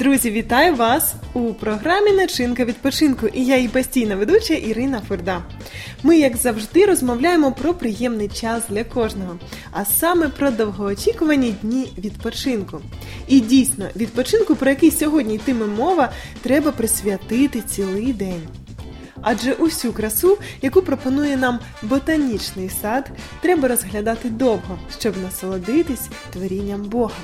Друзі, вітаю вас у програмі Начинка відпочинку і я її постійна ведуча Ірина Фурда. Ми, як завжди, розмовляємо про приємний час для кожного, а саме про довгоочікувані дні відпочинку. І дійсно, відпочинку, про який сьогодні йтиме мова, треба присвятити цілий день. Адже усю красу, яку пропонує нам ботанічний сад, треба розглядати довго, щоб насолодитись творінням Бога.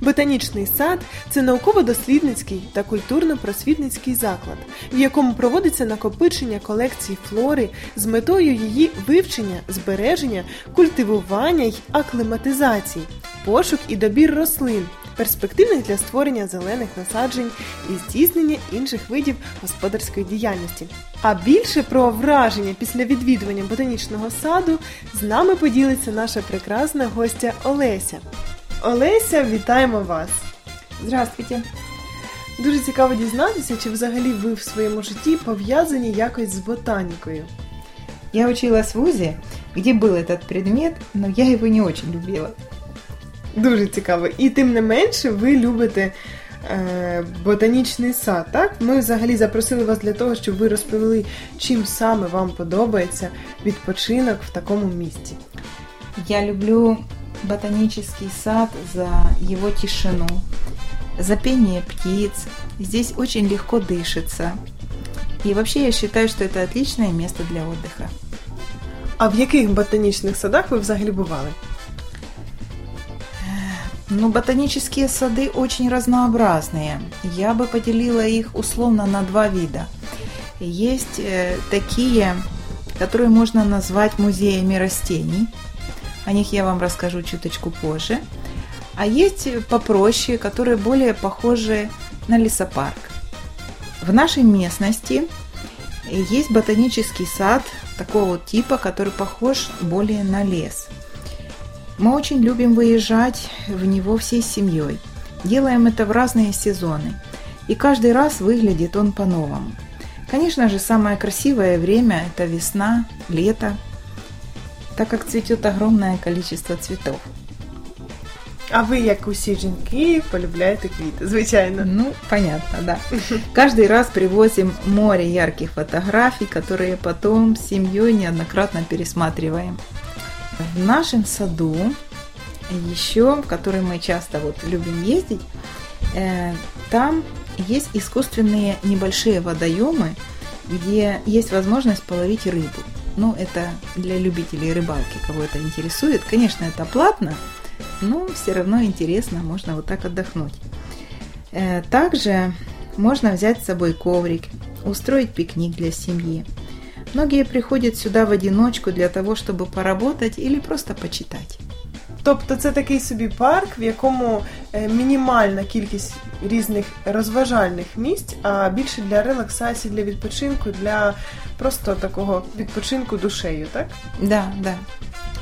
Ботанічний сад це науково-дослідницький та культурно-просвітницький заклад, в якому проводиться накопичення колекцій флори з метою її вивчення, збереження, культивування й акліматизації, пошук і добір рослин, перспективних для створення зелених насаджень і здійснення інших видів господарської діяльності. А більше про враження після відвідування ботанічного саду з нами поділиться наша прекрасна гостя Олеся. Олеся, вітаємо вас! Здравствуйте. Дуже цікаво дізнатися, чи взагалі ви в своєму житті пов'язані якось з ботанікою. Я училась в ВУЗе, где был этот предмет, но я его не очень любила. Дуже цікаво. І тим не менше, ви любите е, ботанічний сад, так? Ми взагалі запросили вас для того, щоб ви розповіли, чим саме вам подобається відпочинок в такому місці. Я люблю ботанический сад за его тишину, за пение птиц. Здесь очень легко дышится. И вообще я считаю, что это отличное место для отдыха. А в яких ботанічних садах ви взагалі бували? Ну, ботанические сады очень разнообразные. Я бы поделила их условно на два вида. Есть э, такие, которые можно назвать музеями растений. О них я вам расскажу чуточку позже. А есть попроще, которые более похожи на лесопарк. В нашей местности есть ботанический сад такого типа, который похож более на лес. Мы очень любим выезжать в него всей семьей. Делаем это в разные сезоны. И каждый раз выглядит он по-новому. Конечно же, самое красивое время – это весна, лето, так как цветет огромное количество цветов. А ви, як усі жінки, полюбляєте квіти, звичайно. Ну, понятно, да. Каждый раз привозим море ярких фотографий, которые потом с семьей неоднократно пересматриваем. В нашем саду еще, в который мы часто вот любим ездить, э, там есть искусственные небольшие водоемы, где есть возможность половить рыбу. Ну, это для любителей рыбалки, кого это интересует. Конечно, это платно, но все равно интересно, можно вот так отдохнуть. Э, Также можно взять с собой коврик, устроить пикник для семьи. Многие приходят сюда в одиночку для того, чтобы поработать или просто почитать. Тобто це такий собі парк, в якому е, мінімальна кількість різних розважальних місць, а більше для релаксації, для відпочинку, для просто такого відпочинку душею, так? Да, да.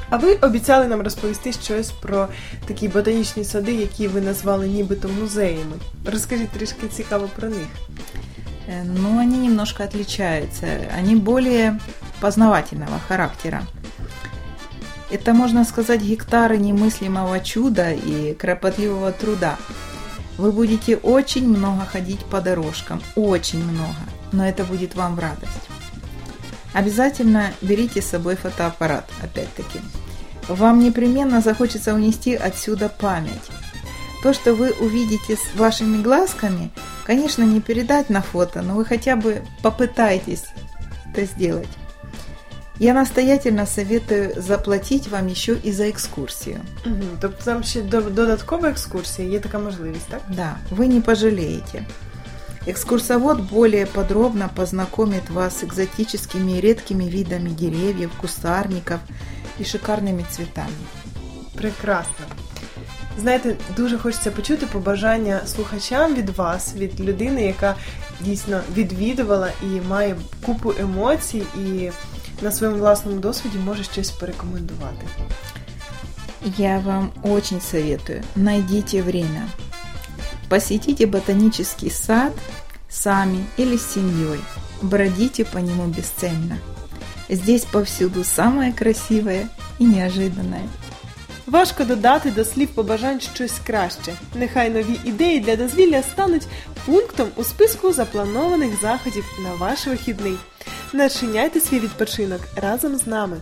А ви обіцяли нам розповісти щось про такі ботанічні сади, які ви назвали нібито музеями. Розкажіть трішки цікаво про них. Э, Но они немножко отличаются. Они более познавательного характера. Это, можно сказать, гектары немыслимого чуда и кропотливого труда. Вы будете очень много ходить по дорожкам, очень много, но это будет вам в радость. Обязательно берите с собой фотоаппарат, опять-таки. Вам непременно захочется унести отсюда память. То, что вы увидите с вашими глазками, конечно, не передать на фото, но вы хотя бы попытайтесь это сделать. Я настоятельно советую заплатить вам еще и за экскурсию. Угу. Тобто там ще до- додаткова екскурсія, є така можливість, так? Да, вы не пожалеете. Экскурсовод более подробно познакомит вас с экзотическими и редкими видами деревьев, кустарников и шикарными цветами. Прекрасно. Знаєте, дуже хочеться почути побажання слухачам від вас, від людини, яка дійсно відвідувала і має купу емоцій, і на своєму власному досвіді може щось порекомендувати. Я вам очень советую, найдите время. Посетите ботанический сад сами или с семьей. Бродите по нему бесцельно. Здесь повсюду самое красивое и неожиданное. Важко додати до слів побажань щось краще. Нехай нові ідеї для дозвілля стануть пунктом у списку запланованих заходів на ваш вихідний. Начиняйте свій відпочинок разом з нами.